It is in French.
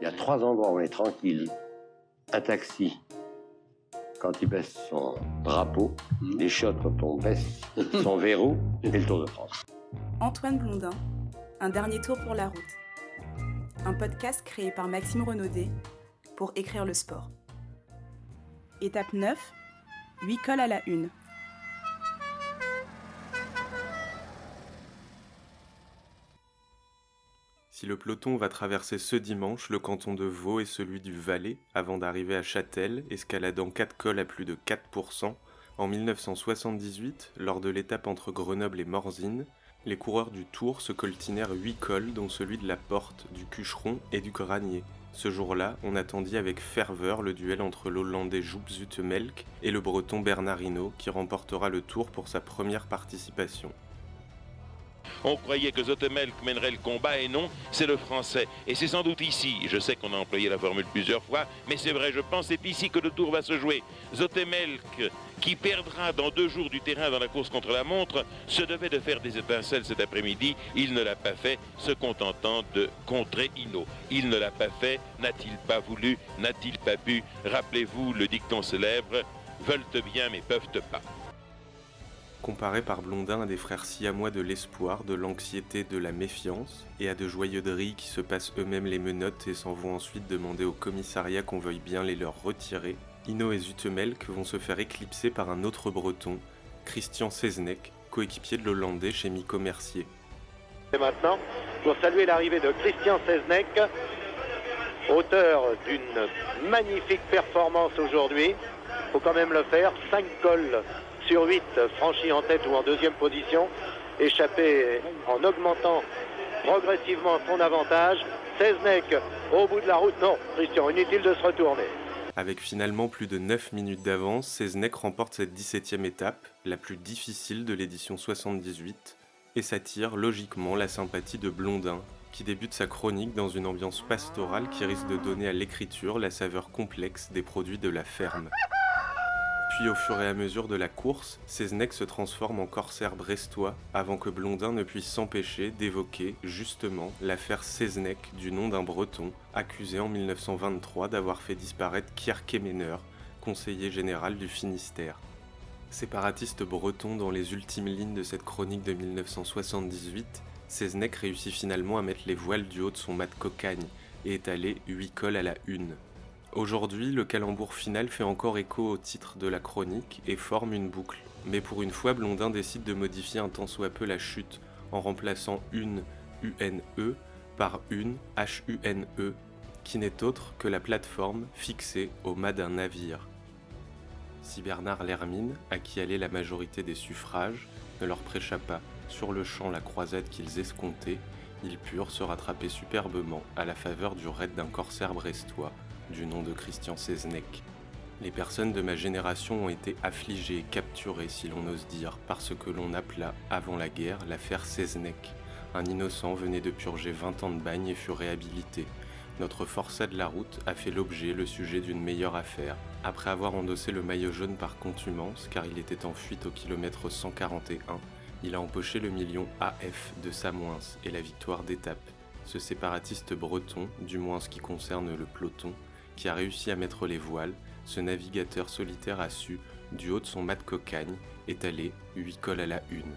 Il y a trois endroits où on est tranquille. Un taxi, quand il baisse son drapeau, les chiottes quand on baisse son verrou, et le Tour de France. Antoine Blondin, Un dernier tour pour la route. Un podcast créé par Maxime Renaudet pour écrire le sport. Étape 9, 8 cols à la une. Si le peloton va traverser ce dimanche le canton de Vaud et celui du Valais avant d'arriver à Châtel, escaladant 4 cols à plus de 4%, en 1978, lors de l'étape entre Grenoble et Morzine, les coureurs du Tour se coltinèrent 8 cols dont celui de la Porte, du Cucheron et du Granier. Ce jour-là, on attendit avec ferveur le duel entre l'Hollandais Joep Zoetemelk et le Breton Bernard Hinault qui remportera le Tour pour sa première participation. On croyait que Zotemelk mènerait le combat et non, c'est le français. Et c'est sans doute ici, je sais qu'on a employé la formule plusieurs fois, mais c'est vrai, je pense, c'est ici que le tour va se jouer. Zotemelk, qui perdra dans deux jours du terrain dans la course contre la montre, se devait de faire des étincelles cet après-midi. Il ne l'a pas fait, se contentant de contrer Hino. Il ne l'a pas fait, n'a-t-il pas voulu, n'a-t-il pas pu? Rappelez-vous le dicton célèbre, veulent bien mais peuvent pas comparé par Blondin à des frères siamois de l'espoir, de l'anxiété, de la méfiance, et à de joyeux drilles qui se passent eux-mêmes les menottes et s'en vont ensuite demander au commissariat qu'on veuille bien les leur retirer, Ino et Zutemelk vont se faire éclipser par un autre breton, Christian Seznec, coéquipier de l'Hollandais chez Miko Mercier. Et maintenant, pour saluer l'arrivée de Christian Seznec, auteur d'une magnifique performance aujourd'hui, faut quand même le faire, 5 cols sur 8 franchis en tête ou en deuxième position, échappé en augmentant progressivement son avantage. Seznec au bout de la route, non, Christian, inutile de se retourner. Avec finalement plus de 9 minutes d'avance, Seznec remporte cette 17e étape, la plus difficile de l'édition 78, et s'attire logiquement la sympathie de Blondin, qui débute sa chronique dans une ambiance pastorale qui risque de donner à l'écriture la saveur complexe des produits de la ferme. Puis au fur et à mesure de la course, Seznec se transforme en corsaire brestois avant que Blondin ne puisse s'empêcher d'évoquer justement l'affaire Seznec du nom d'un breton accusé en 1923 d'avoir fait disparaître Kierkemener, conseiller général du Finistère. Séparatiste breton dans les ultimes lignes de cette chronique de 1978, Seznec réussit finalement à mettre les voiles du haut de son mat cocagne et allé 8 cols à la une. Aujourd'hui, le calembour final fait encore écho au titre de la chronique et forme une boucle. Mais pour une fois, Blondin décide de modifier un tant soit peu la chute en remplaçant une UNE par une HUNE, qui n'est autre que la plateforme fixée au mât d'un navire. Si Bernard Lermine, à qui allait la majorité des suffrages, ne leur prêcha pas sur le champ la croisade qu'ils escomptaient, ils purent se rattraper superbement à la faveur du raid d'un corsaire brestois du nom de Christian Seznec. Les personnes de ma génération ont été affligées capturées, si l'on ose dire, par ce que l'on appela, avant la guerre, l'affaire Seznec. Un innocent venait de purger 20 ans de bagne et fut réhabilité. Notre forçat de la route a fait l'objet, le sujet d'une meilleure affaire. Après avoir endossé le maillot jaune par contumance, car il était en fuite au kilomètre 141, il a empoché le million AF de Samoins et la victoire d'étape. Ce séparatiste breton, du moins ce qui concerne le peloton, qui a réussi à mettre les voiles, ce navigateur solitaire a su, du haut de son mat cocagne, étaler huit cols à la une.